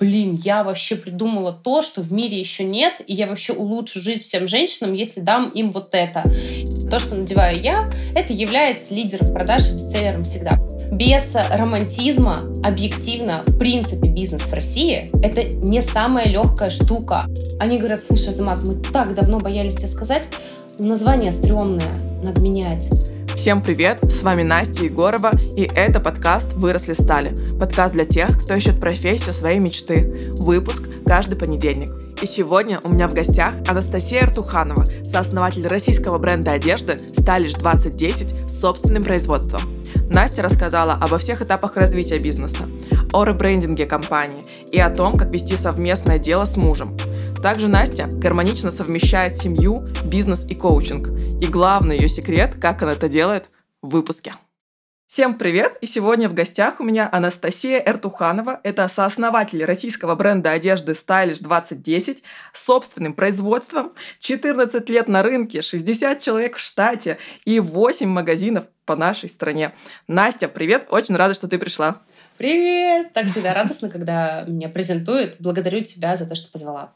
блин, я вообще придумала то, что в мире еще нет, и я вообще улучшу жизнь всем женщинам, если дам им вот это. То, что надеваю я, это является лидером продаж и бестселлером всегда. Без романтизма, объективно, в принципе, бизнес в России — это не самая легкая штука. Они говорят, слушай, Азамат, мы так давно боялись тебе сказать, название стрёмное, надо менять. Всем привет, с вами Настя Егорова, и это подкаст «Выросли стали». Подкаст для тех, кто ищет профессию своей мечты. Выпуск каждый понедельник. И сегодня у меня в гостях Анастасия Артуханова, сооснователь российского бренда одежды Stylish 2010 с собственным производством. Настя рассказала обо всех этапах развития бизнеса, о ребрендинге компании и о том, как вести совместное дело с мужем. Также Настя гармонично совмещает семью, бизнес и коучинг. И главный ее секрет, как она это делает, в выпуске. Всем привет! И сегодня в гостях у меня Анастасия Эртуханова. Это сооснователь российского бренда одежды Stylish 2010 с собственным производством, 14 лет на рынке, 60 человек в штате и 8 магазинов по нашей стране. Настя, привет! Очень рада, что ты пришла. Привет! Так всегда радостно, когда меня презентуют. Благодарю тебя за то, что позвала.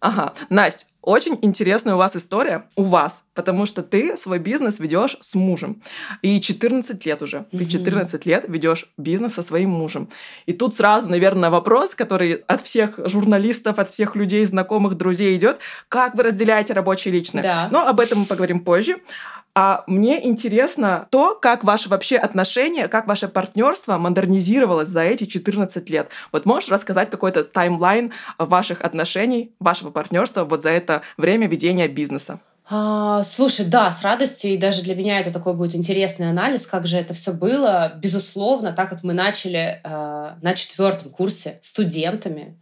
Ага. Настя, очень интересная у вас история, у вас, потому что ты свой бизнес ведешь с мужем. И 14 лет уже. Ты 14 лет ведешь бизнес со своим мужем. И тут сразу, наверное, вопрос, который от всех журналистов, от всех людей, знакомых, друзей идет. Как вы разделяете рабочее и личное? Да. Но об этом мы поговорим позже. А мне интересно то, как ваши вообще отношения, как ваше партнерство модернизировалось за эти 14 лет. Вот можешь рассказать какой-то таймлайн ваших отношений, вашего партнерства вот за это время ведения бизнеса? А, слушай, да, с радостью, и даже для меня это такой будет интересный анализ, как же это все было. Безусловно, так как мы начали э, на четвертом курсе студентами,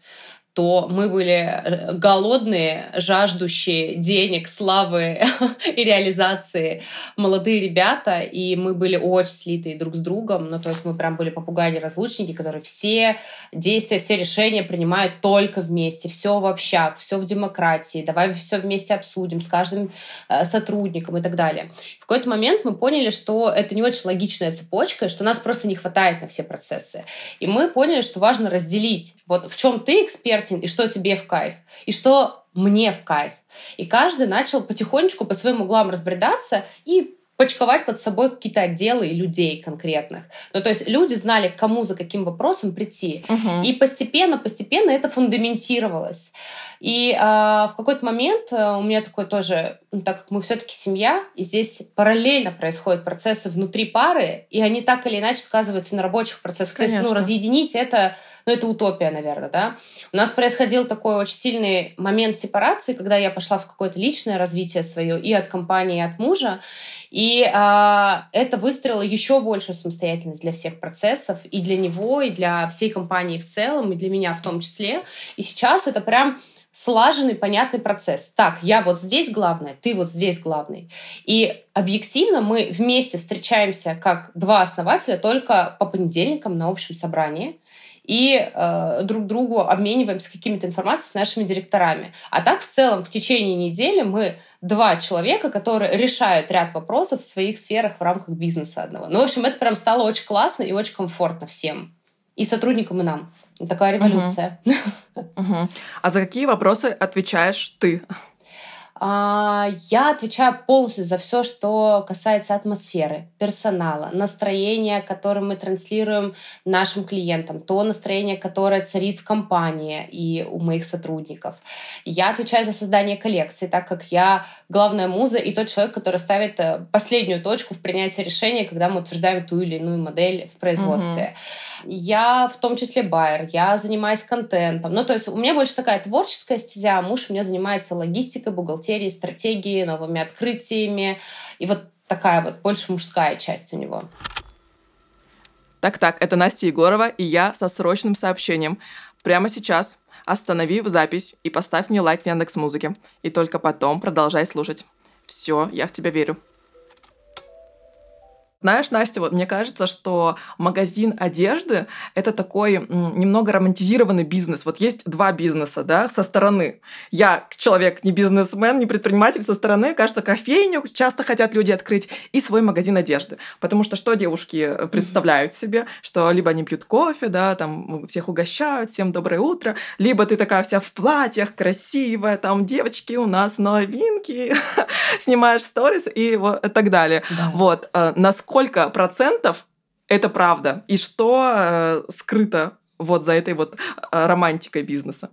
то мы были э, голодные, жаждущие денег, славы и реализации. Молодые ребята, и мы были очень слитые друг с другом, ну, то есть мы прям были попугаи-разлучники, которые все действия, все решения принимают только вместе, все в общак, все в демократии, давай все вместе обсудим с каждым э, сотрудником и так далее. В какой-то момент мы поняли, что это не очень логичная цепочка, что нас просто не хватает на все процессы. И мы поняли, что важно разделить, вот в чем ты эксперт, экспертен, и что тебе в кайф, и что мне в кайф. И каждый начал потихонечку по своим углам разбредаться и почковать под собой какие-то отделы и людей конкретных. Ну, то есть люди знали, к кому за каким вопросом прийти. Угу. И постепенно, постепенно это фундаментировалось. И э, в какой-то момент э, у меня такой тоже, ну, так как мы все-таки семья, и здесь параллельно происходят процессы внутри пары, и они так или иначе сказываются на рабочих процессах. Конечно. То есть, ну, разъединить это ну, это утопия, наверное, да. У нас происходил такой очень сильный момент сепарации, когда я пошла в какое-то личное развитие свое и от компании, и от мужа. И а, это выстроило еще большую самостоятельность для всех процессов, и для него, и для всей компании в целом, и для меня в том числе. И сейчас это прям слаженный, понятный процесс. Так, я вот здесь главная, ты вот здесь главный. И объективно мы вместе встречаемся как два основателя только по понедельникам на общем собрании и э, друг другу обмениваемся какими-то информацией с нашими директорами. А так в целом в течение недели мы два человека, которые решают ряд вопросов в своих сферах в рамках бизнеса одного. Ну, в общем, это прям стало очень классно и очень комфортно всем. И сотрудникам, и нам. Такая революция. Uh-huh. Uh-huh. А за какие вопросы отвечаешь ты? А, я отвечаю полностью за все, что касается атмосферы, персонала, настроения, которое мы транслируем нашим клиентам, то настроение, которое царит в компании и у моих сотрудников. Я отвечаю за создание коллекции, так как я главная муза и тот человек, который ставит э, последнюю точку в принятии решения, когда мы утверждаем ту или иную модель в производстве. Угу. Я в том числе байер, я занимаюсь контентом. Ну, то есть у меня больше такая творческая стезя, а муж у меня занимается логистикой, бухгалтерией, бухгалтерии, стратегии, новыми открытиями. И вот такая вот больше мужская часть у него. Так-так, это Настя Егорова и я со срочным сообщением. Прямо сейчас останови запись и поставь мне лайк в Яндекс Музыке. И только потом продолжай слушать. Все, я в тебя верю. Знаешь, Настя, вот мне кажется, что магазин одежды — это такой немного романтизированный бизнес. Вот есть два бизнеса, да, со стороны. Я человек не бизнесмен, не предприниматель со стороны. Кажется, кофейню часто хотят люди открыть и свой магазин одежды. Потому что что девушки представляют себе? Что либо они пьют кофе, да, там всех угощают, всем доброе утро, либо ты такая вся в платьях, красивая, там девочки у нас новинки, снимаешь сторис и вот так далее. Да. Вот. Э, насколько сколько процентов это правда и что э, скрыто вот за этой вот э, романтикой бизнеса?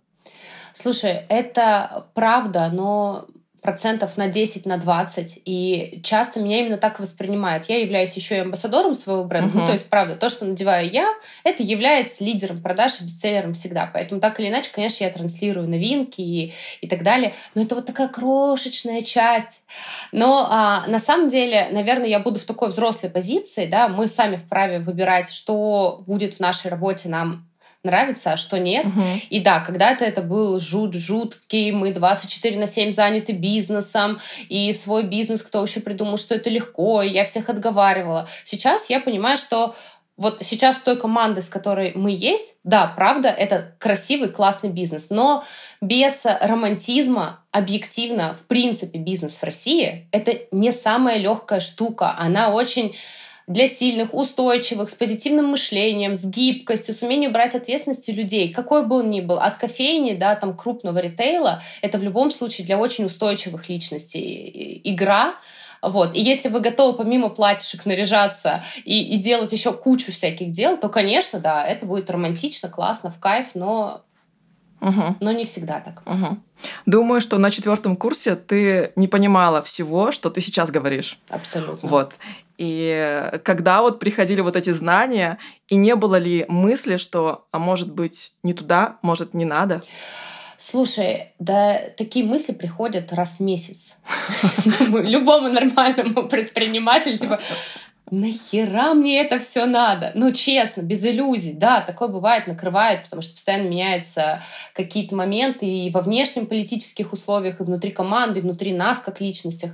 Слушай, это правда, но процентов на 10, на 20. И часто меня именно так воспринимают. Я являюсь еще и амбассадором своего бренда. Uh-huh. Ну, то есть, правда, то, что надеваю я, это является лидером продаж и бестселлером всегда. Поэтому так или иначе, конечно, я транслирую новинки и, и так далее. Но это вот такая крошечная часть. Но а, на самом деле, наверное, я буду в такой взрослой позиции. Да, мы сами вправе выбирать, что будет в нашей работе нам нравится, а что нет. Угу. И да, когда-то это был жут жуткий, мы 24 на 7 заняты бизнесом, и свой бизнес, кто вообще придумал, что это легко, и я всех отговаривала. Сейчас я понимаю, что вот сейчас с той командой, с которой мы есть, да, правда, это красивый, классный бизнес, но без романтизма объективно, в принципе, бизнес в России — это не самая легкая штука. Она очень для сильных, устойчивых, с позитивным мышлением, с гибкостью, с умением брать ответственности людей, какой бы он ни был, от кофейни до там, крупного ритейла, это в любом случае для очень устойчивых личностей игра, вот. И если вы готовы помимо платьишек наряжаться и, и делать еще кучу всяких дел, то, конечно, да, это будет романтично, классно, в кайф, но Угу. Но не всегда так. Угу. Думаю, что на четвертом курсе ты не понимала всего, что ты сейчас говоришь. Абсолютно. Вот. И когда вот приходили вот эти знания, и не было ли мысли, что, а может быть, не туда, может, не надо? Слушай, да такие мысли приходят раз в месяц. Думаю, любому нормальному предпринимателю, типа, нахера мне это все надо? Ну, честно, без иллюзий. Да, такое бывает, накрывает, потому что постоянно меняются какие-то моменты и во внешнем политических условиях, и внутри команды, и внутри нас как личностях.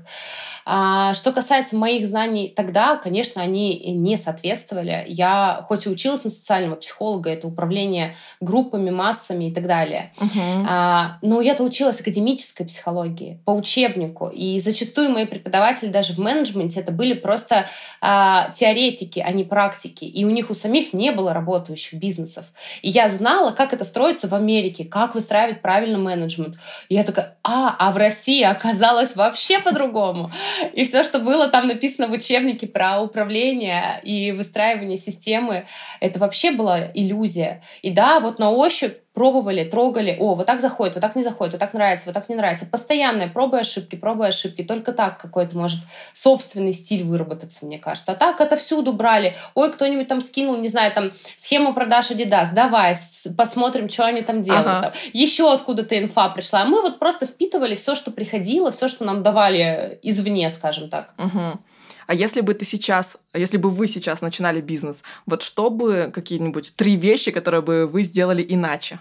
А, что касается моих знаний тогда, конечно, они не соответствовали. Я хоть и училась на социального психолога, это управление группами, массами и так далее, uh-huh. а, но я-то училась академической психологии по учебнику, и зачастую мои преподаватели даже в менеджменте это были просто а, теоретики, а не практики, и у них у самих не было работающих бизнесов. И я знала, как это строится в Америке, как выстраивать правильно менеджмент. И я такая, а, а в России оказалось вообще по-другому. И все, что было там написано в учебнике про управление и выстраивание системы, это вообще была иллюзия. И да, вот на ощупь пробовали, трогали, о, вот так заходит, вот так не заходит, вот так нравится, вот так не нравится. Постоянное пробуй ошибки, пробуй ошибки. Только так какой-то может собственный стиль выработаться, мне кажется. А так это всюду брали. Ой, кто-нибудь там скинул, не знаю, там схему продаж Adidas, давай, посмотрим, что они там делают. Ага. Там. Еще откуда-то инфа пришла. А мы вот просто впитывали все, что приходило, все, что нам давали извне, скажем так. Угу. А если бы ты сейчас, а если бы вы сейчас начинали бизнес, вот что бы какие-нибудь три вещи, которые бы вы сделали иначе?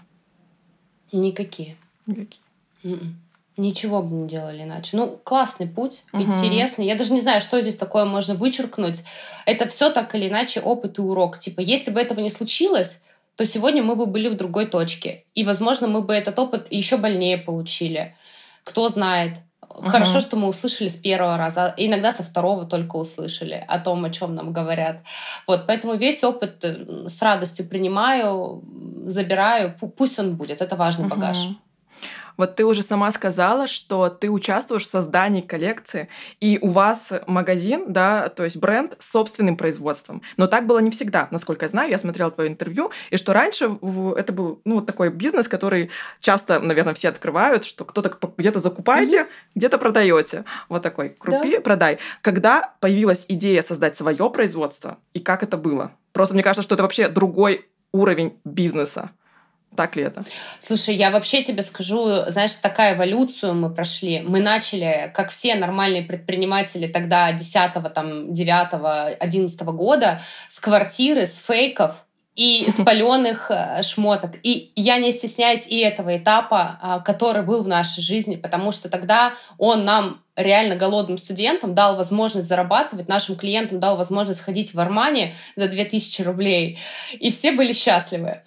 Никакие. Никакие. Mm-mm. М-м. Ничего бы не делали иначе. Ну, классный путь, угу. интересный. Я даже не знаю, что здесь такое можно вычеркнуть. Это все так или иначе опыт и урок. Типа, если бы этого не случилось, то сегодня мы бы были в другой точке. И, возможно, мы бы этот опыт еще больнее получили. Кто знает. Угу. Хорошо, что мы услышали с первого раза, иногда со второго только услышали о том, о чем нам говорят. Вот, поэтому весь опыт э, с радостью принимаю, забираю, пусть он будет, это важный угу. багаж. Вот ты уже сама сказала, что ты участвуешь в создании коллекции, и у вас магазин, да, то есть бренд с собственным производством. Но так было не всегда, насколько я знаю. Я смотрела твое интервью, и что раньше это был ну, вот такой бизнес, который часто, наверное, все открывают, что кто-то где-то закупаете, mm-hmm. где-то продаете. Вот такой, крупи, да. продай. Когда появилась идея создать свое производство, и как это было? Просто мне кажется, что это вообще другой уровень бизнеса. Так ли это? Слушай, я вообще тебе скажу, знаешь, такая эволюцию мы прошли. Мы начали, как все нормальные предприниматели тогда 10, там, 9, 11 года, с квартиры, с фейков, и спаленных э, шмоток. И я не стесняюсь и этого этапа, а, который был в нашей жизни, потому что тогда он нам реально голодным студентам дал возможность зарабатывать, нашим клиентам дал возможность ходить в Армане за 2000 рублей. И все были счастливы.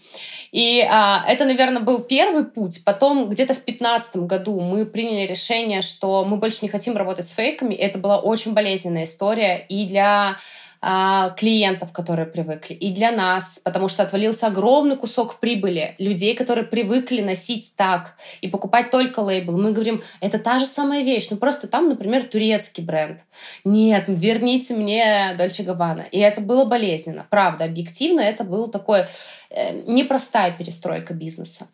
И а, это, наверное, был первый путь. Потом где-то в 2015 году мы приняли решение, что мы больше не хотим работать с фейками. Это была очень болезненная история и для клиентов, которые привыкли, и для нас, потому что отвалился огромный кусок прибыли людей, которые привыкли носить так и покупать только лейбл. Мы говорим, это та же самая вещь, ну просто там, например, турецкий бренд. Нет, верните мне Дольче Габбана. И это было болезненно, правда, объективно это был такой э, непростая перестройка бизнеса.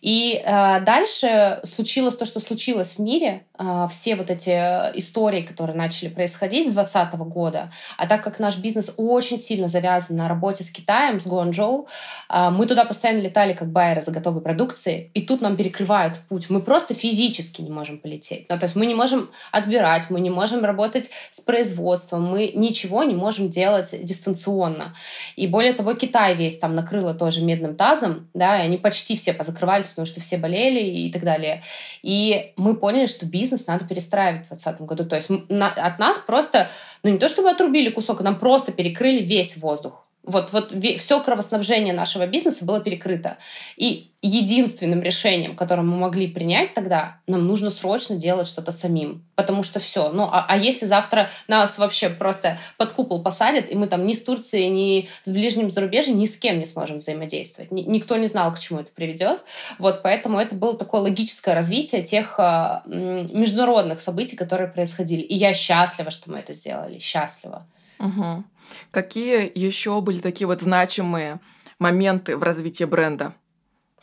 И э, дальше случилось то, что случилось в мире, э, все вот эти истории, которые начали происходить с 2020 года, а так как наш бизнес очень сильно завязан на работе с Китаем, с Гуанчжоу, э, мы туда постоянно летали как байеры за готовой продукции, и тут нам перекрывают путь. Мы просто физически не можем полететь. Ну, то есть мы не можем отбирать, мы не можем работать с производством, мы ничего не можем делать дистанционно. И более того, Китай весь там накрыло тоже медным тазом, да, и они почти все позакрывались потому что все болели и так далее. И мы поняли, что бизнес надо перестраивать в 2020 году. То есть от нас просто, ну не то чтобы отрубили кусок, а нам просто перекрыли весь воздух. Вот, вот все кровоснабжение нашего бизнеса было перекрыто. И единственным решением, которое мы могли принять тогда, нам нужно срочно делать что-то самим. Потому что все. Ну, а, а если завтра нас вообще просто под купол посадят, и мы там ни с Турцией, ни с ближним зарубежьем ни с кем не сможем взаимодействовать. Ни, никто не знал, к чему это приведет. Вот поэтому это было такое логическое развитие тех э, международных событий, которые происходили. И я счастлива, что мы это сделали. Счастлива. Угу. Какие еще были такие вот значимые моменты в развитии бренда?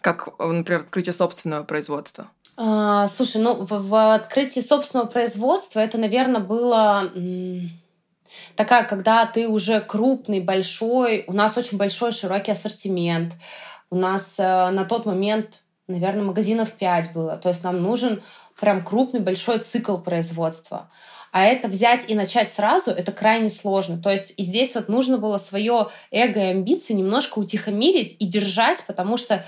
Как, например, открытие собственного производства? А, слушай, ну в, в открытии собственного производства это, наверное, было такая, когда ты уже крупный, большой, у нас очень большой, широкий ассортимент. У нас э, на тот момент, наверное, магазинов 5 было. То есть нам нужен прям крупный, большой цикл производства. А это взять и начать сразу, это крайне сложно. То есть и здесь вот нужно было свое эго и амбиции немножко утихомирить и держать, потому что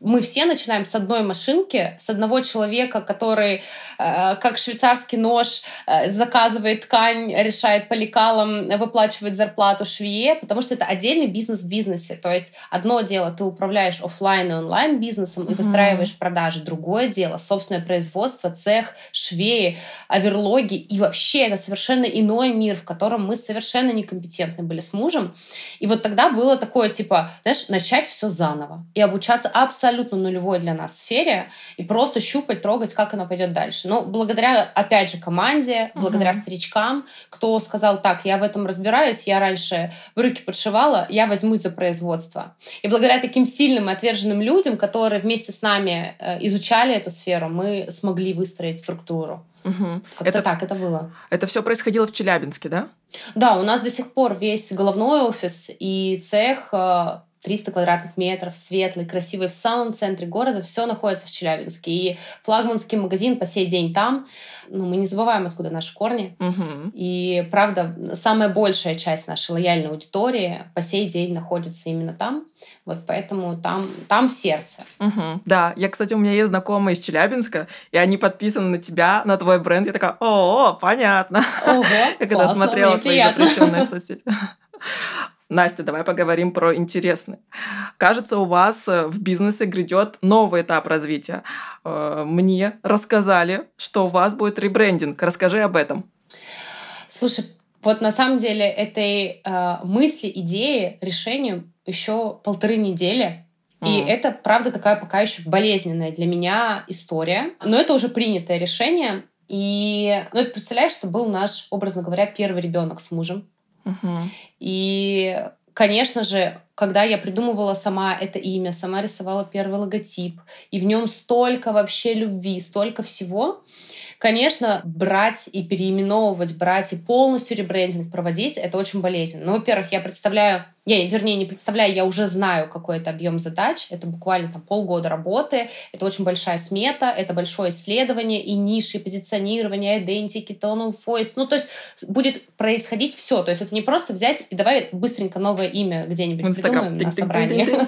мы все начинаем с одной машинки, с одного человека, который, э, как швейцарский нож, э, заказывает ткань, решает по лекалам, выплачивает зарплату швее, потому что это отдельный бизнес в бизнесе. То есть одно дело, ты управляешь офлайн и онлайн бизнесом mm-hmm. и выстраиваешь продажи. Другое дело, собственное производство, цех, швеи, оверлоги. И вообще это совершенно иной мир, в котором мы совершенно некомпетентны были с мужем. И вот тогда было такое, типа, знаешь, начать все заново и обучаться абсолютно абсолютно нулевой для нас сфере и просто щупать, трогать, как она пойдет дальше. Но благодаря, опять же, команде, uh-huh. благодаря старичкам, кто сказал, так, я в этом разбираюсь, я раньше брюки подшивала, я возьмусь за производство. И благодаря таким сильным и отверженным людям, которые вместе с нами э, изучали эту сферу, мы смогли выстроить структуру. Угу. Как-то это так это было. Это все происходило в Челябинске, да? Да, у нас до сих пор весь головной офис и цех э, 300 квадратных метров, светлый, красивый, в самом центре города, все находится в Челябинске. И флагманский магазин по сей день там. Но мы не забываем, откуда наши корни. Угу. И, правда, самая большая часть нашей лояльной аудитории по сей день находится именно там. Вот поэтому там, там сердце. Угу. Да, я, кстати, у меня есть знакомые из Челябинска, и они подписаны на тебя, на твой бренд. Я такая, о, понятно. Ого, Я когда смотрела твои запрещенные соцсети. Настя, давай поговорим про интересный. Кажется, у вас э, в бизнесе грядет новый этап развития. Э, мне рассказали, что у вас будет ребрендинг. Расскажи об этом. Слушай, вот на самом деле этой э, мысли, идеи, решению еще полторы недели. И mm. это, правда, такая пока еще болезненная для меня история. Но это уже принятое решение. И ну, ты представляешь, что был наш, образно говоря, первый ребенок с мужем. Угу. И, конечно же, когда я придумывала сама это имя, сама рисовала первый логотип, и в нем столько вообще любви, столько всего, Конечно, брать и переименовывать, брать и полностью ребрендинг проводить, это очень болезненно. Но, во-первых, я представляю, я, вернее, не представляю, я уже знаю, какой это объем задач. Это буквально там полгода работы, это очень большая смета, это большое исследование и ниши, и позиционирование, identity, tone of voice. Ну, то есть будет происходить все. То есть это не просто взять и давай быстренько новое имя где-нибудь придумаем на собрании.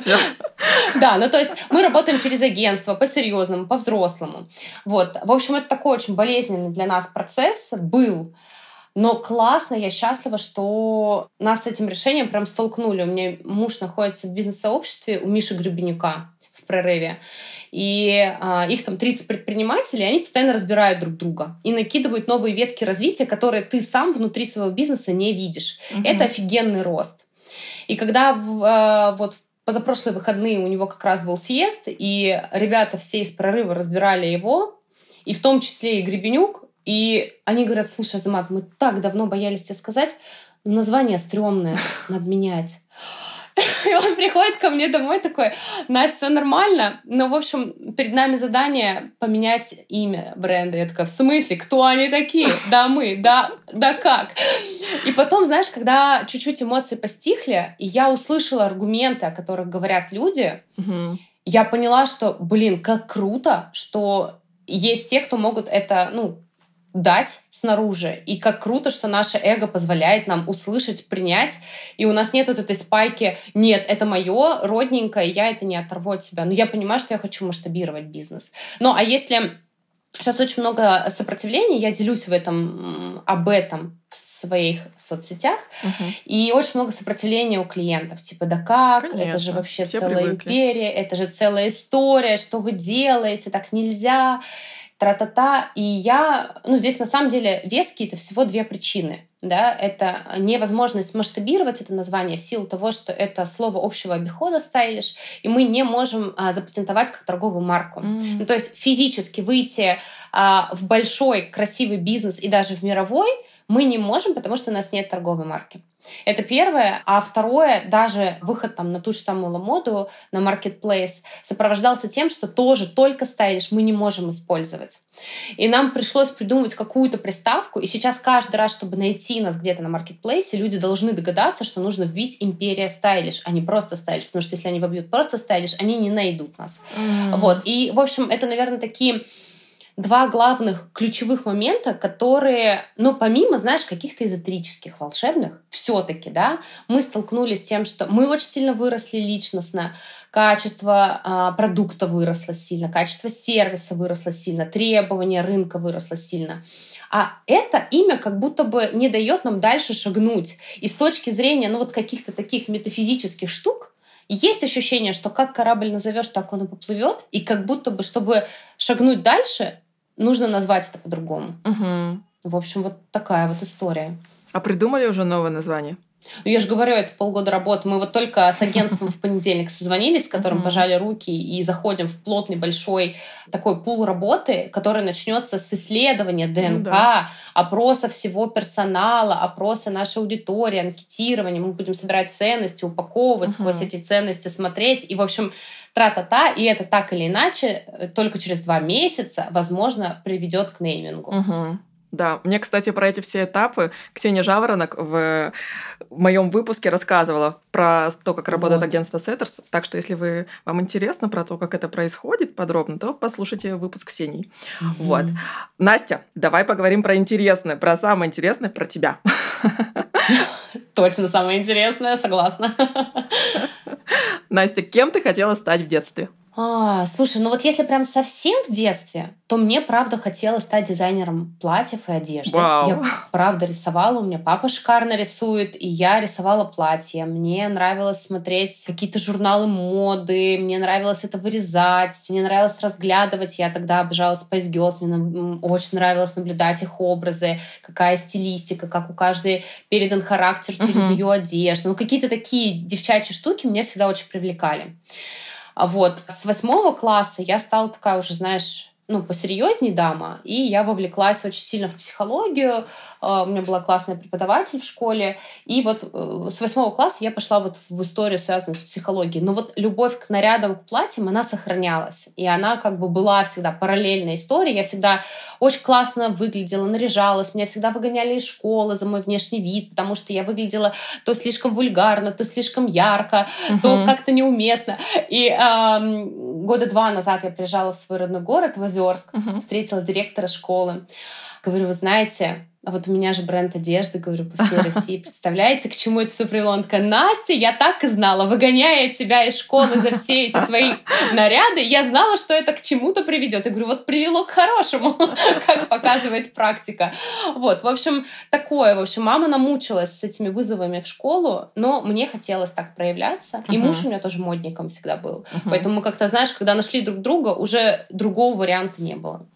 Да, ну то есть мы работаем через агентство по-серьезному, по-взрослому. Вот. В общем, это такой очень болезненный для нас процесс был. Но классно, я счастлива, что нас с этим решением прям столкнули. У меня муж находится в бизнес-сообществе у Миши Гребенюка в прорыве. И а, их там 30 предпринимателей, они постоянно разбирают друг друга и накидывают новые ветки развития, которые ты сам внутри своего бизнеса не видишь. Угу. Это офигенный рост. И когда а, вот позапрошлые выходные у него как раз был съезд, и ребята все из прорыва разбирали его, и в том числе и Гребенюк, и они говорят, слушай, Азамат, мы так давно боялись тебе сказать, но название стрёмное, надо менять. И он приходит ко мне домой такой, Настя, все нормально? Но, в общем, перед нами задание поменять имя бренда. Я такая, в смысле? Кто они такие? Да мы, да, да как? И потом, знаешь, когда чуть-чуть эмоции постихли, и я услышала аргументы, о которых говорят люди, угу. я поняла, что, блин, как круто, что есть те, кто могут это, ну, дать снаружи. И как круто, что наше эго позволяет нам услышать, принять. И у нас нет вот этой спайки «нет, это мое, родненькое, я это не оторву от себя». Но я понимаю, что я хочу масштабировать бизнес. Ну, а если Сейчас очень много сопротивления, я делюсь в этом, об этом в своих соцсетях, uh-huh. и очень много сопротивления у клиентов, типа, да как, Конечно. это же вообще Все целая привыкли. империя, это же целая история, что вы делаете, так нельзя тра-та-та. И я, ну, здесь на самом деле веские это всего две причины. Да, это невозможность масштабировать это название в силу того, что это слово общего обихода стайлиш, и мы не можем а, запатентовать как торговую марку. Mm. Ну, то есть физически выйти а, в большой красивый бизнес и даже в мировой мы не можем, потому что у нас нет торговой марки. Это первое. А второе, даже выход там на ту же самую ламоду, на marketplace, сопровождался тем, что тоже только стайлиш мы не можем использовать. И нам пришлось придумывать какую-то приставку, и сейчас каждый раз, чтобы найти нас где-то на маркетплейсе, люди должны догадаться, что нужно вбить империя стайлиш, а не просто стайлиш, потому что если они вобьют просто стайлиш, они не найдут нас. Mm. Вот. И, в общем, это, наверное, такие два главных ключевых момента, которые, ну, помимо, знаешь, каких-то эзотерических, волшебных, все-таки, да, мы столкнулись с тем, что мы очень сильно выросли личностно, качество а, продукта выросло сильно, качество сервиса выросло сильно, требования рынка выросло сильно. А это имя как будто бы не дает нам дальше шагнуть. И с точки зрения, ну, вот каких-то таких метафизических штук, есть ощущение, что как корабль назовешь, так он и поплывет, и как будто бы, чтобы шагнуть дальше, нужно назвать это по-другому. Угу. В общем, вот такая вот история. А придумали уже новое название? Ну, я же говорю, это полгода работы. Мы вот только с агентством в понедельник созвонились, с которым пожали руки и заходим в плотный большой такой пул работы, который начнется с исследования ДНК, ну, да. опроса всего персонала, опроса нашей аудитории, анкетирования. Мы будем собирать ценности, упаковывать сквозь эти ценности, смотреть. И, в общем, тра-та-та, и это так или иначе только через два месяца, возможно, приведет к неймингу. Угу. Да, мне, кстати, про эти все этапы Ксения Жаворонок в моем выпуске рассказывала про то, как работает вот. агентство Setters. Так что, если вы, вам интересно про то, как это происходит подробно, то послушайте выпуск Ксении. Угу. Вот. Настя, давай поговорим про интересное, про самое интересное, про тебя. Точно самое интересное, согласна. Настя, кем ты хотела стать в детстве? А, слушай, ну вот если прям совсем в детстве, то мне правда хотелось стать дизайнером платьев и одежды. Вау. Я правда рисовала, у меня папа шикарно рисует, и я рисовала платья. Мне нравилось смотреть какие-то журналы моды, мне нравилось это вырезать, мне нравилось разглядывать. Я тогда обожала Spice Girls, мне очень нравилось наблюдать их образы, какая стилистика, как у каждой передан характер через uh-huh. ее одежду. Ну какие-то такие девчачьи штуки меня всегда очень привлекали. А вот с восьмого класса я стала такая уже, знаешь, ну, посерьезней дама, и я вовлеклась очень сильно в психологию. А, у меня была классная преподаватель в школе, и вот э, с восьмого класса я пошла вот в историю, связанную с психологией. Но вот любовь к нарядам, к платьям, она сохранялась, и она как бы была всегда параллельная история. Я всегда очень классно выглядела, наряжалась, меня всегда выгоняли из школы за мой внешний вид, потому что я выглядела то слишком вульгарно, то слишком ярко, uh-huh. то как-то неуместно. И эм, года два назад я приезжала в свой родной город, в Озерск, uh-huh. встретила директора школы. Говорю, вы знаете, а вот у меня же бренд одежды, говорю, по всей России. Представляете, к чему это все привело? Он такая, Настя, я так и знала, выгоняя тебя из школы за все эти твои наряды, я знала, что это к чему-то приведет. Я говорю, вот привело к хорошему, как показывает практика. Вот, в общем, такое. В общем, мама намучилась с этими вызовами в школу, но мне хотелось так проявляться. И муж у меня тоже модником всегда был. Поэтому как-то, знаешь, когда нашли друг друга, уже другого варианта не было.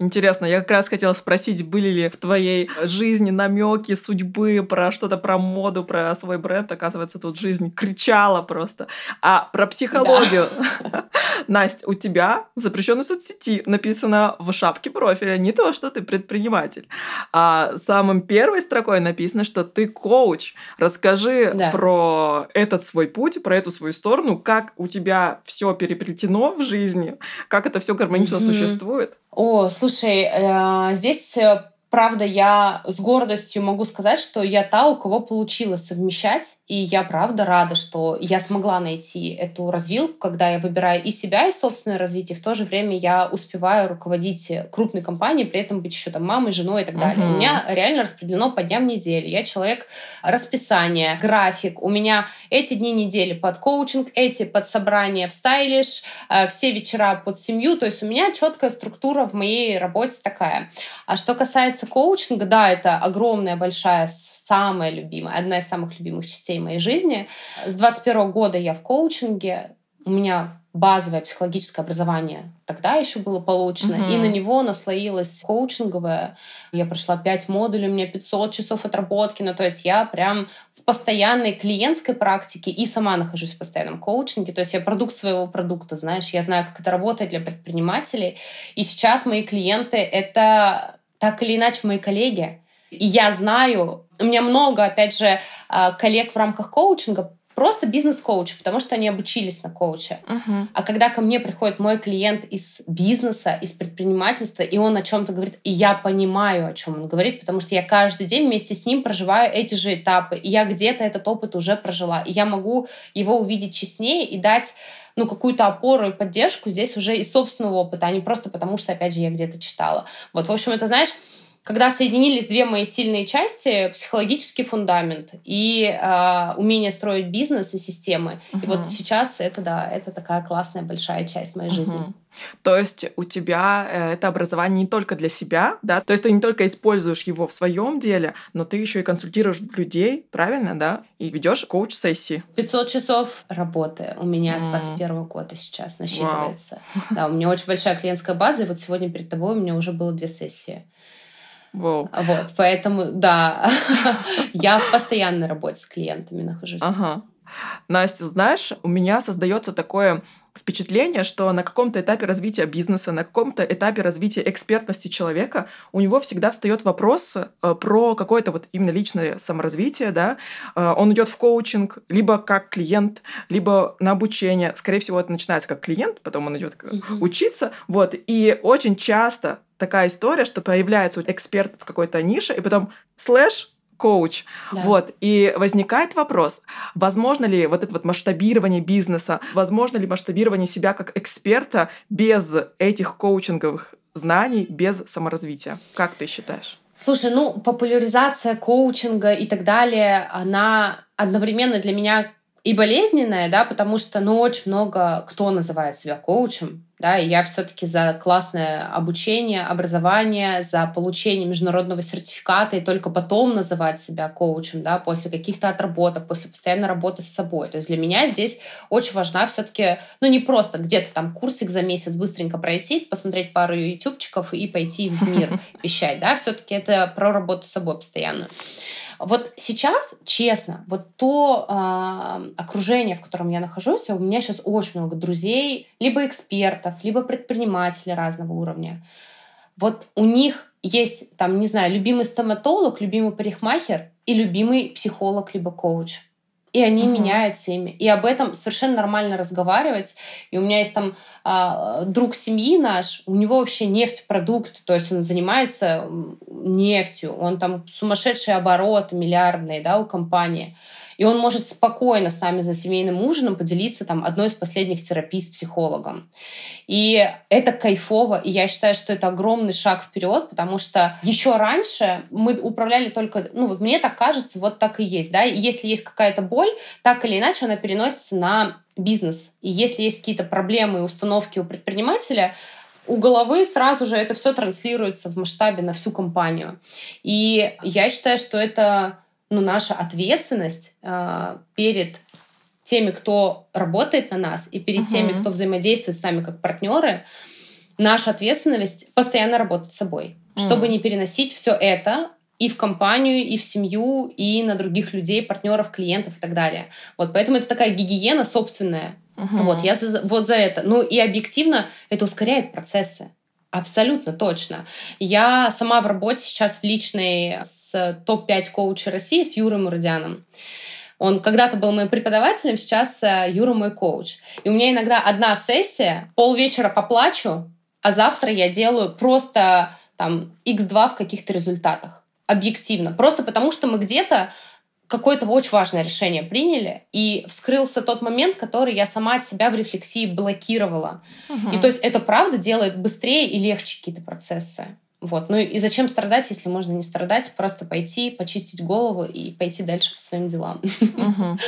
Интересно, я как раз хотела спросить, были ли в твоей жизни намеки судьбы про что-то про моду, про свой бренд. Оказывается, тут жизнь кричала просто. А про психологию. Да. Настя, у тебя в запрещенной соцсети написано в шапке профиля не то, что ты предприниматель, а самым первой строкой написано, что ты коуч. Расскажи да. про этот свой путь, про эту свою сторону, как у тебя все переплетено в жизни, как это все гармонично mm-hmm. существует. О, слушай, э, здесь э, Правда, я с гордостью могу сказать, что я та, у кого получилось совмещать, и я правда рада, что я смогла найти эту развилку, когда я выбираю и себя, и собственное развитие, в то же время я успеваю руководить крупной компанией, при этом быть еще там мамой, женой и так далее. Uh-huh. У меня реально распределено по дням недели. Я человек расписания, график. У меня эти дни недели под коучинг, эти под собрание в стайлиш, э, все вечера под семью. То есть у меня четкая структура в моей работе такая. А что касается касается коучинга, да, это огромная, большая, самая любимая, одна из самых любимых частей моей жизни. С 21 года я в коучинге. У меня базовое психологическое образование тогда еще было получено, uh-huh. и на него наслоилось коучинговое. Я прошла 5 модулей, у меня 500 часов отработки, ну то есть я прям в постоянной клиентской практике и сама нахожусь в постоянном коучинге, то есть я продукт своего продукта, знаешь, я знаю, как это работает для предпринимателей, и сейчас мои клиенты — это так или иначе мои коллеги. И я знаю, у меня много, опять же, а, коллег в рамках коучинга, просто бизнес-коуч, потому что они обучились на коуче. Uh-huh. А когда ко мне приходит мой клиент из бизнеса, из предпринимательства, и он о чем-то говорит, и я понимаю, о чем он говорит, потому что я каждый день вместе с ним проживаю эти же этапы, и я где-то этот опыт уже прожила, и я могу его увидеть честнее и дать ну, какую-то опору и поддержку здесь уже из собственного опыта, а не просто потому, что, опять же, я где-то читала. Вот, в общем, это, знаешь, когда соединились две мои сильные части, психологический фундамент и э, умение строить бизнес и системы. Uh-huh. И вот сейчас это, да, это такая классная большая часть моей uh-huh. жизни. То есть у тебя э, это образование не только для себя, да, то есть ты не только используешь его в своем деле, но ты еще и консультируешь людей, правильно, да, и ведешь коуч-сессии. 500 часов работы у меня с 21 года сейчас насчитывается. Wow. Да, у меня очень большая клиентская база, и вот сегодня перед тобой у меня уже было две сессии. Wow. Вот, поэтому, да, я в постоянной работе с клиентами нахожусь. Ага. Настя, знаешь, у меня создается такое впечатление, что на каком-то этапе развития бизнеса, на каком-то этапе развития экспертности человека у него всегда встает вопрос э, про какое-то вот именно личное саморазвитие, да, э, он идет в коучинг либо как клиент, либо на обучение, скорее всего, это начинается как клиент, потом он идет учиться, вот, и очень часто такая история, что появляется эксперт в какой-то нише, и потом слэш коуч. Да. Вот. И возникает вопрос, возможно ли вот это вот масштабирование бизнеса, возможно ли масштабирование себя как эксперта без этих коучинговых знаний, без саморазвития? Как ты считаешь? Слушай, ну, популяризация коучинга и так далее, она одновременно для меня и болезненная, да, потому что, ну, очень много кто называет себя коучем, да, и я все-таки за классное обучение, образование, за получение международного сертификата, и только потом называть себя коучем, да, после каких-то отработок, после постоянной работы с собой. То есть для меня здесь очень важна все-таки, ну, не просто где-то там курсик за месяц быстренько пройти, посмотреть пару ютубчиков и пойти в мир вещать, да, все-таки это про работу с собой постоянно. Вот сейчас, честно, вот то э, окружение, в котором я нахожусь, у меня сейчас очень много друзей, либо экспертов, либо предпринимателей разного уровня. Вот у них есть, там, не знаю, любимый стоматолог, любимый парикмахер и любимый психолог, либо коуч и они uh-huh. меняются ими. И об этом совершенно нормально разговаривать. И у меня есть там а, друг семьи наш, у него вообще нефтепродукт, то есть он занимается нефтью, он там сумасшедшие обороты миллиардные, да, у компании. И он может спокойно с нами за семейным ужином поделиться там одной из последних терапий с психологом. И это кайфово, и я считаю, что это огромный шаг вперед, потому что еще раньше мы управляли только, ну вот мне так кажется, вот так и есть, да, и если есть какая-то боль, так или иначе она переносится на бизнес. И если есть какие-то проблемы и установки у предпринимателя, у головы сразу же это все транслируется в масштабе на всю компанию. И я считаю, что это ну, наша ответственность э, перед теми, кто работает на нас, и перед uh-huh. теми, кто взаимодействует с нами как партнеры, наша ответственность постоянно работать с собой, uh-huh. чтобы не переносить все это и в компанию, и в семью, и на других людей, партнеров, клиентов и так далее. Вот, поэтому это такая гигиена собственная. Uh-huh. Вот, я за, вот за это. Ну и объективно это ускоряет процессы. Абсолютно точно. Я сама в работе сейчас в личной с топ-5 коуча России с Юрой Мурдяном. Он когда-то был моим преподавателем, сейчас э, Юра мой коуч. И у меня иногда одна сессия, полвечера поплачу, а завтра я делаю просто там x2 в каких-то результатах. Объективно. Просто потому, что мы где-то какое-то очень важное решение приняли, и вскрылся тот момент, который я сама от себя в рефлексии блокировала. Угу. И то есть это правда делает быстрее и легче какие-то процессы. Вот. Ну и зачем страдать, если можно не страдать, просто пойти, почистить голову и пойти дальше по своим делам. Угу.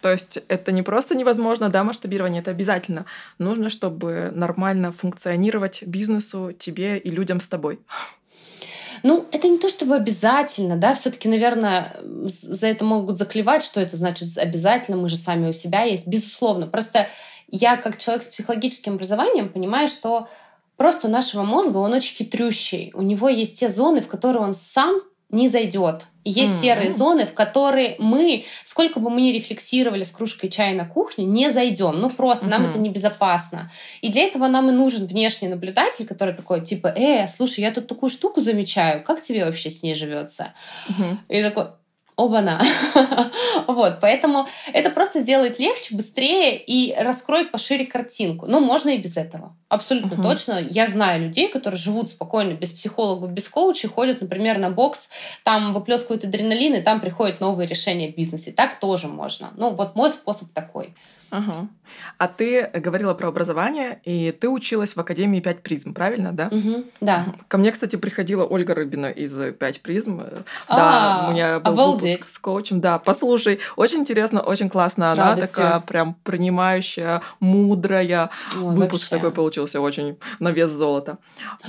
То есть это не просто невозможно, да, масштабирование, это обязательно. Нужно, чтобы нормально функционировать бизнесу, тебе и людям с тобой. Ну, это не то чтобы обязательно, да, все-таки, наверное, за это могут заклевать, что это значит обязательно, мы же сами у себя есть, безусловно. Просто я, как человек с психологическим образованием, понимаю, что просто у нашего мозга он очень хитрющий. У него есть те зоны, в которые он сам не зайдет. И есть mm-hmm. серые зоны, в которые мы, сколько бы мы ни рефлексировали с кружкой чая на кухне, не зайдем. Ну просто mm-hmm. нам это небезопасно. И для этого нам и нужен внешний наблюдатель, который такой типа, э, слушай, я тут такую штуку замечаю, как тебе вообще с ней живется? Mm-hmm. И такой, оба-на. вот, поэтому это просто сделает легче, быстрее и раскроет пошире картинку. Но можно и без этого. Абсолютно uh-huh. точно. Я знаю людей, которые живут спокойно, без психологов, без коучей, ходят, например, на бокс, там выплескивают адреналин, и там приходят новые решения в бизнесе. Так тоже можно. Ну, вот мой способ такой. Ага. А ты говорила про образование, и ты училась в Академии 5 призм, правильно, да? Угу, да. Ко мне, кстати, приходила Ольга Рыбина из 5 призм. А, да, у меня был обалдеть. выпуск с коучем. Да, послушай, очень интересно, очень классно. С Она радостью. такая прям принимающая, мудрая. Ой, выпуск вообще. такой получился очень на вес золота.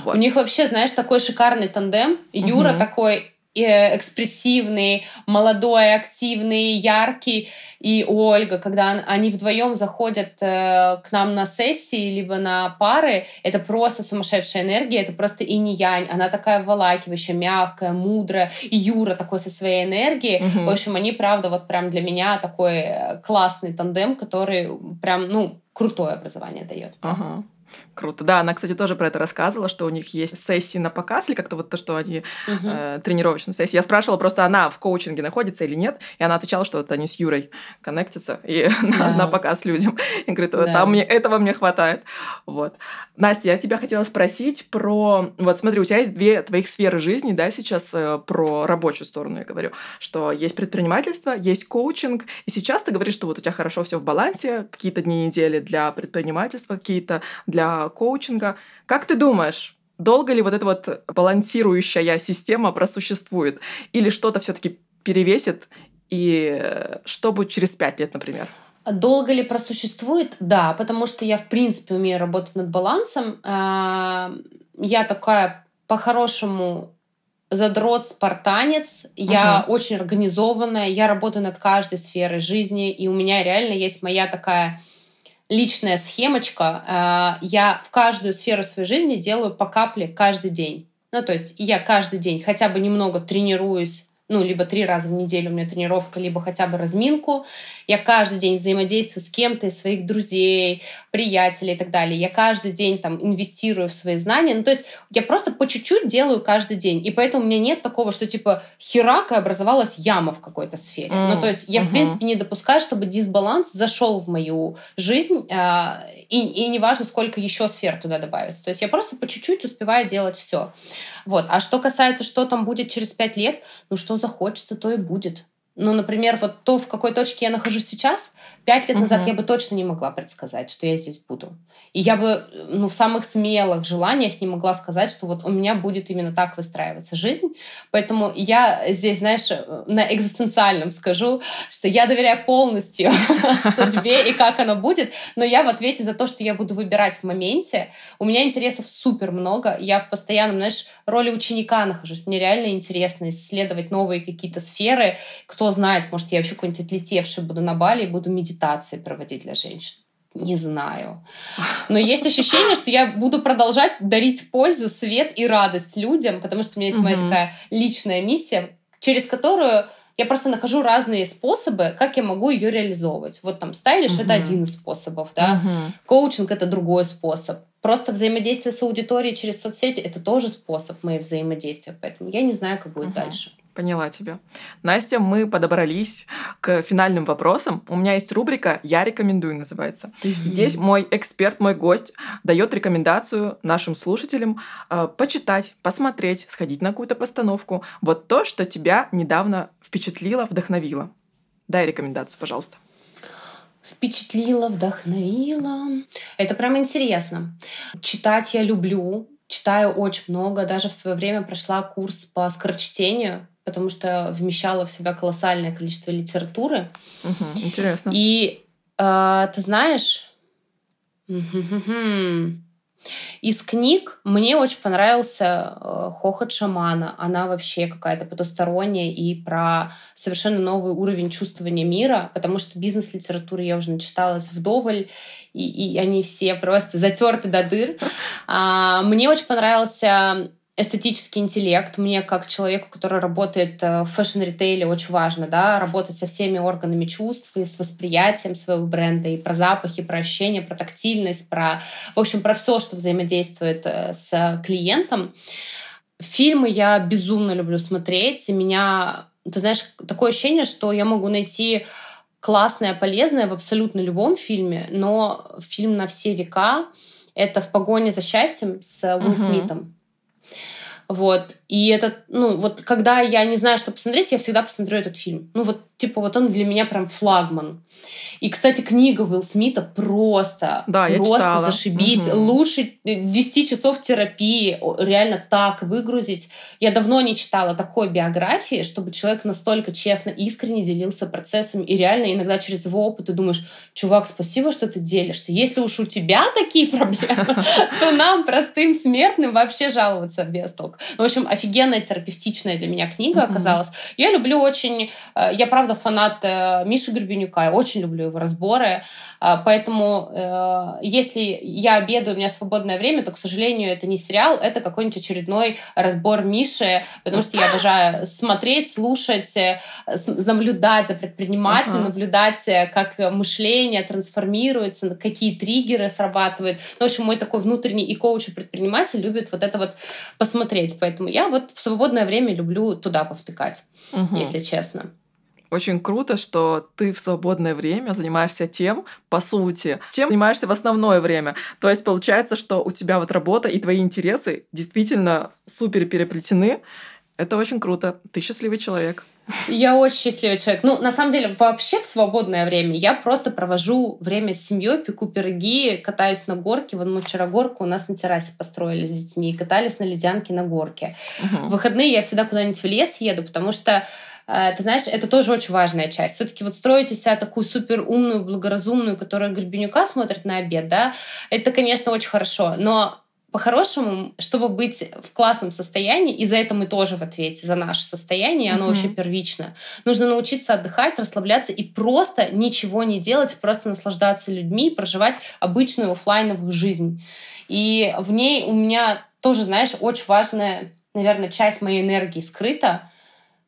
Вот. У них вообще, знаешь, такой шикарный тандем. Юра угу. такой Э, экспрессивный, молодой, активный, яркий. И Ольга, когда они вдвоем заходят э, к нам на сессии, либо на пары, это просто сумасшедшая энергия, это просто и не янь. Она такая волакивающая, мягкая, мудрая. И Юра такой со своей энергией. Угу. В общем, они, правда, вот прям для меня такой э, классный тандем, который прям, ну, крутое образование дает. Ага. Круто. Да, она, кстати, тоже про это рассказывала, что у них есть сессии на показ, или как-то вот то, что они uh-huh. э, тренировочные сессии. Я спрашивала, просто она в коучинге находится или нет, и она отвечала, что вот они с Юрой коннектятся и да. на, на показ людям. И говорит, да. там мне, этого мне хватает. Вот. Настя, я тебя хотела спросить про... Вот смотри, у тебя есть две твоих сферы жизни, да, сейчас э, про рабочую сторону я говорю, что есть предпринимательство, есть коучинг, и сейчас ты говоришь, что вот у тебя хорошо все в балансе, какие-то дни недели для предпринимательства, какие-то для коучинга. Как ты думаешь, долго ли вот эта вот балансирующая система просуществует? Или что-то все таки перевесит? И э, что будет через пять лет, например? Долго ли просуществует? Да, потому что я, в принципе, умею работать над балансом. А, я такая по-хорошему задрот, спартанец. Я uh-huh. очень организованная. Я работаю над каждой сферой жизни. И у меня реально есть моя такая личная схемочка. Э, я в каждую сферу своей жизни делаю по капле каждый день. Ну, то есть я каждый день хотя бы немного тренируюсь ну, либо три раза в неделю у меня тренировка, либо хотя бы разминку. Я каждый день взаимодействую с кем-то из своих друзей, приятелей и так далее. Я каждый день там инвестирую в свои знания. Ну, то есть я просто по чуть-чуть делаю каждый день. И поэтому у меня нет такого, что типа херак и образовалась яма в какой-то сфере. Mm. Ну, то есть я, uh-huh. в принципе, не допускаю, чтобы дисбаланс зашел в мою жизнь. Э, и, и неважно, сколько еще сфер туда добавится. То есть я просто по чуть-чуть успеваю делать все. Вот. А что касается, что там будет через пять лет, ну что захочется, то и будет. Ну, например, вот то, в какой точке я нахожусь сейчас, пять лет назад я бы точно не могла предсказать, что я здесь буду. И я бы ну, в самых смелых желаниях не могла сказать, что вот у меня будет именно так выстраиваться жизнь. Поэтому я здесь, знаешь, на экзистенциальном скажу, что я доверяю полностью судьбе и как оно будет, но я в ответе за то, что я буду выбирать в моменте. У меня интересов супер много. Я в постоянном, знаешь, роли ученика нахожусь. Мне реально интересно исследовать новые какие-то сферы. Кто знает, может, я вообще какой-нибудь отлетевший буду на Бали и буду медитации проводить для женщин. Не знаю. Но есть ощущение, что я буду продолжать дарить пользу, свет и радость людям, потому что у меня есть моя такая личная миссия, через которую я просто нахожу разные способы, как я могу ее реализовывать. Вот там стайлиш это один из способов, да. Коучинг это другой способ. Просто взаимодействие с аудиторией через соцсети это тоже способ моего взаимодействия. Поэтому я не знаю, как будет дальше. Поняла тебя. Настя, мы подобрались к финальным вопросам. У меня есть рубрика «Я рекомендую» называется. Здесь мой эксперт, мой гость дает рекомендацию нашим слушателям э, почитать, посмотреть, сходить на какую-то постановку. Вот то, что тебя недавно впечатлило, вдохновило. Дай рекомендацию, пожалуйста. Впечатлило, вдохновило. Это прям интересно. Читать я люблю, читаю очень много. Даже в свое время прошла курс по скорочтению потому что вмещала в себя колоссальное количество литературы. Угу, интересно. И э, ты знаешь, из книг мне очень понравился э, «Хохот шамана». Она вообще какая-то потусторонняя и про совершенно новый уровень чувствования мира, потому что бизнес-литературы я уже начиталась вдоволь, и, и они все просто затерты до дыр. А, мне очень понравился эстетический интеллект. Мне, как человеку, который работает э, в fashion-ритейле, очень важно, да, работать со всеми органами чувств и с восприятием своего бренда, и про запахи, про ощущения, про тактильность, про, в общем, про все, что взаимодействует э, с клиентом. Фильмы я безумно люблю смотреть, и меня, ты знаешь, такое ощущение, что я могу найти классное, полезное в абсолютно любом фильме, но фильм на все века — это «В погоне за счастьем» с Уилл uh-huh. Смитом. Вот. И это, ну, вот когда я не знаю, что посмотреть, я всегда посмотрю этот фильм. Ну, вот, типа, вот он для меня прям флагман. И, кстати, книга Уилл Смита просто, да, просто зашибись. Угу. Лучше 10 часов терапии реально так выгрузить. Я давно не читала такой биографии, чтобы человек настолько честно, искренне делился процессами. И реально иногда через его опыт ты думаешь, чувак, спасибо, что ты делишься. Если уж у тебя такие проблемы, то нам, простым смертным, вообще жаловаться без толку. В общем, офигенная терапевтичная для меня книга оказалась. Я люблю очень... Э, я, правда, фанат э, Миши Горбенюка. Я очень люблю его разборы. А, поэтому э, если я обедаю, у меня свободное время, то, к сожалению, это не сериал, это какой-нибудь очередной разбор Миши, потому что я обожаю смотреть, слушать, наблюдать за предпринимателем, uh-huh. наблюдать, как мышление трансформируется, какие триггеры срабатывают. Ну, в общем, мой такой внутренний и коуч, и предприниматель любит вот это вот посмотреть. Поэтому я вот в свободное время люблю туда повтыкать, угу. если честно. Очень круто, что ты в свободное время занимаешься тем, по сути, чем занимаешься в основное время. То есть получается, что у тебя вот работа и твои интересы действительно супер переплетены. Это очень круто. Ты счастливый человек. Я очень счастливый человек. Ну, на самом деле, вообще в свободное время я просто провожу время с семьей, пеку пироги, катаюсь на горке. Вот мы вчера горку у нас на террасе построили с детьми и катались на ледянке на горке. Угу. В выходные я всегда куда-нибудь в лес еду, потому что ты знаешь, это тоже очень важная часть. Все-таки вот строить из себя такую супер умную, благоразумную, которая Горбенюка смотрит на обед, да, это, конечно, очень хорошо. Но по-хорошему, чтобы быть в классном состоянии, и за это мы тоже в ответе, за наше состояние, оно mm-hmm. вообще первично. Нужно научиться отдыхать, расслабляться и просто ничего не делать, просто наслаждаться людьми, проживать обычную офлайновую жизнь. И в ней у меня тоже, знаешь, очень важная, наверное, часть моей энергии скрыта,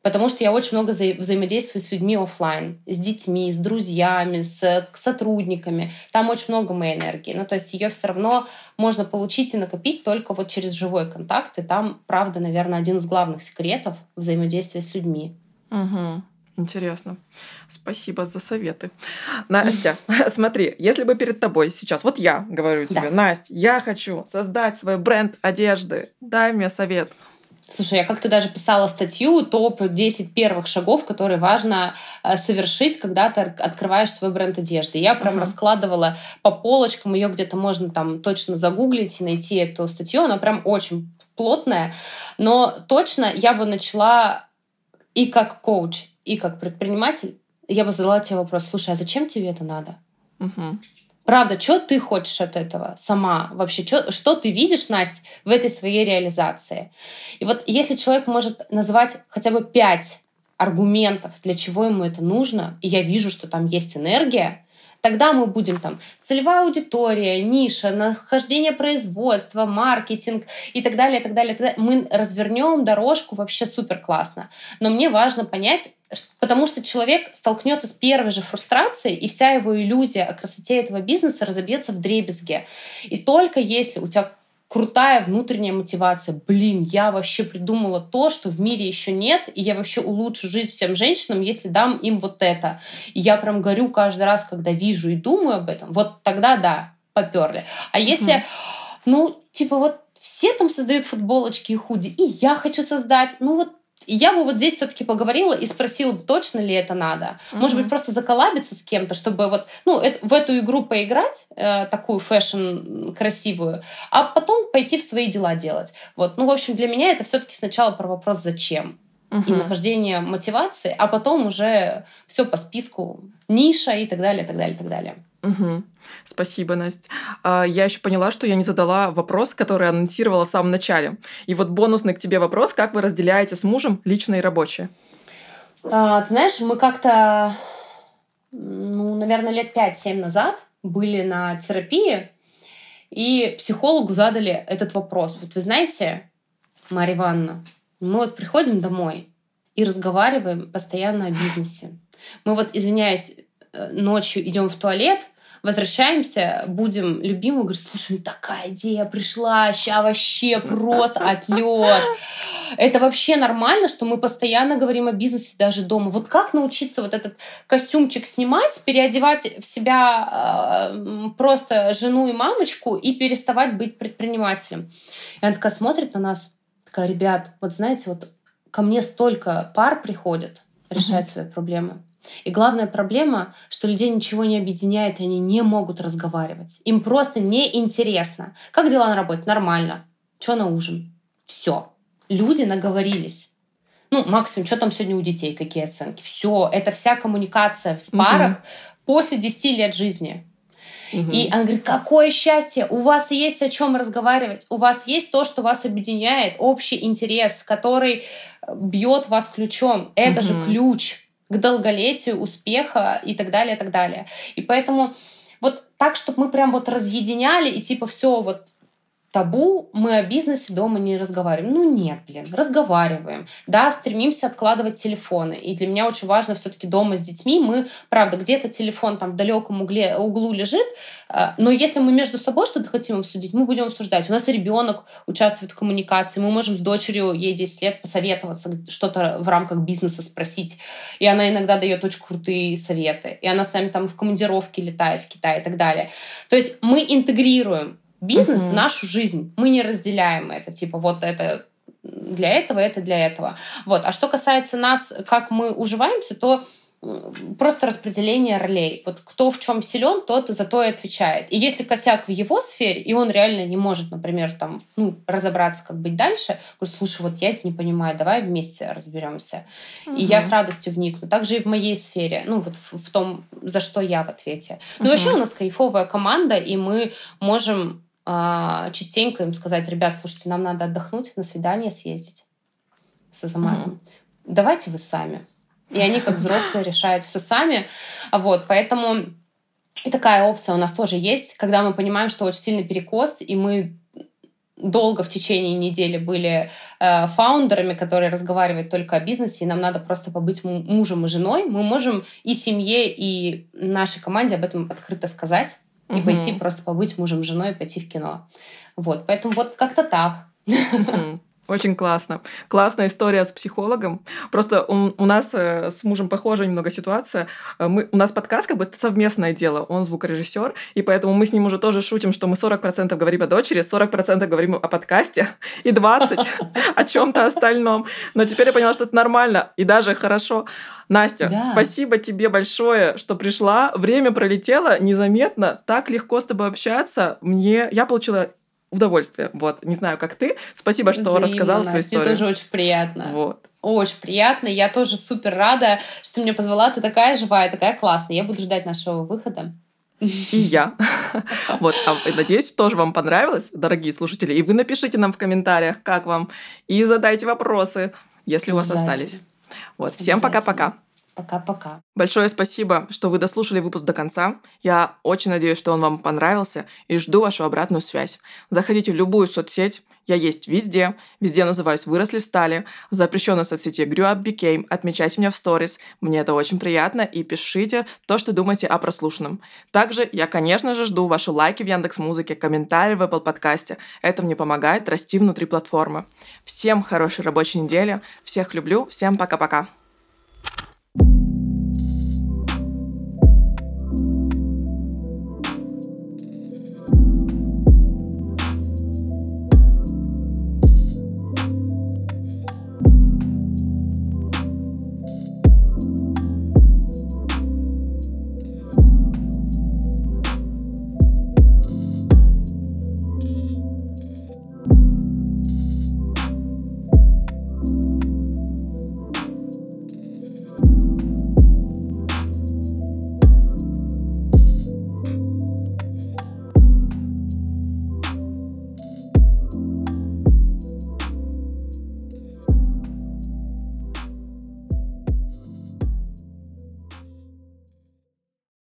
потому что я очень много вза взаимодействую с людьми офлайн, с детьми, с друзьями, с сотрудниками. Там очень много моей энергии. Ну, то есть ее все равно можно получить и накопить только вот через живой контакт. И там, правда, наверное, один из главных секретов взаимодействия с людьми. Угу. Интересно. Спасибо за советы. Настя, смотри, если бы перед тобой сейчас, вот я говорю тебе, да. Настя, я хочу создать свой бренд одежды, дай мне совет. Слушай, я как-то даже писала статью топ-10 первых шагов, которые важно э, совершить, когда ты открываешь свой бренд одежды. Я прям uh-huh. раскладывала по полочкам, ее где-то можно там точно загуглить и найти эту статью. Она прям очень плотная. Но точно я бы начала и как коуч, и как предприниматель, я бы задала тебе вопрос, слушай, а зачем тебе это надо? Uh-huh. Правда, что ты хочешь от этого сама? Вообще, что, что ты видишь, Настя, в этой своей реализации? И вот если человек может назвать хотя бы пять аргументов, для чего ему это нужно, и я вижу, что там есть энергия, тогда мы будем там целевая аудитория, ниша, нахождение производства, маркетинг и так далее, и так далее. И так далее. Мы развернем дорожку вообще супер классно. Но мне важно понять, Потому что человек столкнется с первой же фрустрацией, и вся его иллюзия о красоте этого бизнеса разобьется в дребезге. И только если у тебя крутая внутренняя мотивация. Блин, я вообще придумала то, что в мире еще нет, и я вообще улучшу жизнь всем женщинам, если дам им вот это. И я прям горю каждый раз, когда вижу и думаю об этом. Вот тогда да, поперли. А если, мм ну, типа вот все там создают футболочки и худи, и я хочу создать, ну вот я бы вот здесь все-таки поговорила и спросила, точно ли это надо. Mm-hmm. Может быть, просто заколабиться с кем-то, чтобы вот, ну, это, в эту игру поиграть, э, такую fashion красивую, а потом пойти в свои дела делать. Вот. Ну, в общем, для меня это все-таки сначала про вопрос «зачем?» Uh-huh. и нахождение мотивации, а потом уже все по списку ниша и так далее, так далее, так далее. Угу. Спасибо, Настя. А, я еще поняла, что я не задала вопрос, который анонсировала в самом начале. И вот бонусный к тебе вопрос, как вы разделяете с мужем личное и рабочее? А, ты знаешь, мы как-то, ну, наверное, лет 5-7 назад были на терапии, и психологу задали этот вопрос. Вот вы знаете, Марья Ивановна, мы вот приходим домой и разговариваем постоянно о бизнесе. Мы вот, извиняюсь, э, ночью идем в туалет, возвращаемся, будем любимым, говорю, слушай, ну такая идея пришла, ща вообще просто отлет. Это вообще нормально, что мы постоянно говорим о бизнесе даже дома. Вот как научиться вот этот костюмчик снимать, переодевать в себя э, просто жену и мамочку и переставать быть предпринимателем? И она такая смотрит на нас, такая, ребят, вот знаете, вот ко мне столько пар приходят решать uh-huh. свои проблемы. И главная проблема, что людей ничего не объединяет, и они не могут разговаривать. Им просто неинтересно. Как дела на работе? Нормально. Что на ужин? Все. Люди наговорились. Ну, максимум, что там сегодня у детей, какие оценки. Все. Это вся коммуникация в парах угу. после 10 лет жизни. Угу. И она говорит, какое счастье, у вас есть о чем разговаривать, у вас есть то, что вас объединяет, общий интерес, который бьет вас ключом. Это угу. же ключ к долголетию, успеха и так далее, и так далее. И поэтому вот так, чтобы мы прям вот разъединяли и типа все вот табу, мы о бизнесе дома не разговариваем. Ну нет, блин, разговариваем. Да, стремимся откладывать телефоны. И для меня очень важно все-таки дома с детьми. Мы, правда, где-то телефон там в далеком угле, углу лежит, э, но если мы между собой что-то хотим обсудить, мы будем обсуждать. У нас ребенок участвует в коммуникации, мы можем с дочерью, ей 10 лет, посоветоваться, что-то в рамках бизнеса спросить. И она иногда дает очень крутые советы. И она с нами там в командировке летает в Китай и так далее. То есть мы интегрируем бизнес uh-huh. в нашу жизнь. Мы не разделяем это. Типа, вот это для этого, это для этого. Вот. А что касается нас, как мы уживаемся, то просто распределение ролей. Вот кто в чем силен, тот за то и отвечает. И если косяк в его сфере, и он реально не может, например, там, ну, разобраться, как быть дальше, говорю, слушай, вот я это не понимаю, давай вместе разберемся. Угу. И я с радостью вникну. Также и в моей сфере, ну, вот в, в том, за что я в ответе. Ну, угу. вообще у нас кайфовая команда, и мы можем частенько им сказать, ребят, слушайте, нам надо отдохнуть, на свидание съездить с Азаматом. Mm-hmm. Давайте вы сами. И они, как взрослые, решают все сами. Вот, поэтому и такая опция у нас тоже есть, когда мы понимаем, что очень сильный перекос, и мы долго в течение недели были э, фаундерами, которые разговаривают только о бизнесе, и нам надо просто побыть мужем и женой, мы можем и семье, и нашей команде об этом открыто сказать и угу. пойти просто побыть мужем, женой, пойти в кино. Вот, поэтому вот как-то так. Угу. Очень классно. Классная история с психологом. Просто у, у нас э, с мужем похожая немного ситуация. Э, мы, у нас подкаст как бы совместное дело. Он звукорежиссер, и поэтому мы с ним уже тоже шутим, что мы 40% говорим о дочери, 40% говорим о подкасте, и 20% о чем-то остальном. Но теперь я поняла, что это нормально и даже хорошо. Настя, да. спасибо тебе большое, что пришла. Время пролетело незаметно, так легко с тобой общаться. Мне я получила удовольствие. Вот, не знаю, как ты. Спасибо, что Взаимно, рассказала свою историю. Мне тоже очень приятно. Вот. Очень приятно. Я тоже супер рада, что ты меня позвала. Ты такая живая, такая классная. Я буду ждать нашего выхода. И я. Вот, а, надеюсь, тоже вам понравилось, дорогие слушатели. И вы напишите нам в комментариях, как вам, и задайте вопросы, если у вас остались. Вот, всем пока-пока. Пока-пока. Большое спасибо, что вы дослушали выпуск до конца. Я очень надеюсь, что он вам понравился и жду вашу обратную связь. Заходите в любую соцсеть, я есть везде, везде называюсь «Выросли стали», в соцсети Grew Up Became, отмечайте меня в сторис, мне это очень приятно, и пишите то, что думаете о прослушанном. Также я, конечно же, жду ваши лайки в Яндекс Музыке, комментарии в Apple подкасте. Это мне помогает расти внутри платформы. Всем хорошей рабочей недели, всех люблю, всем пока-пока.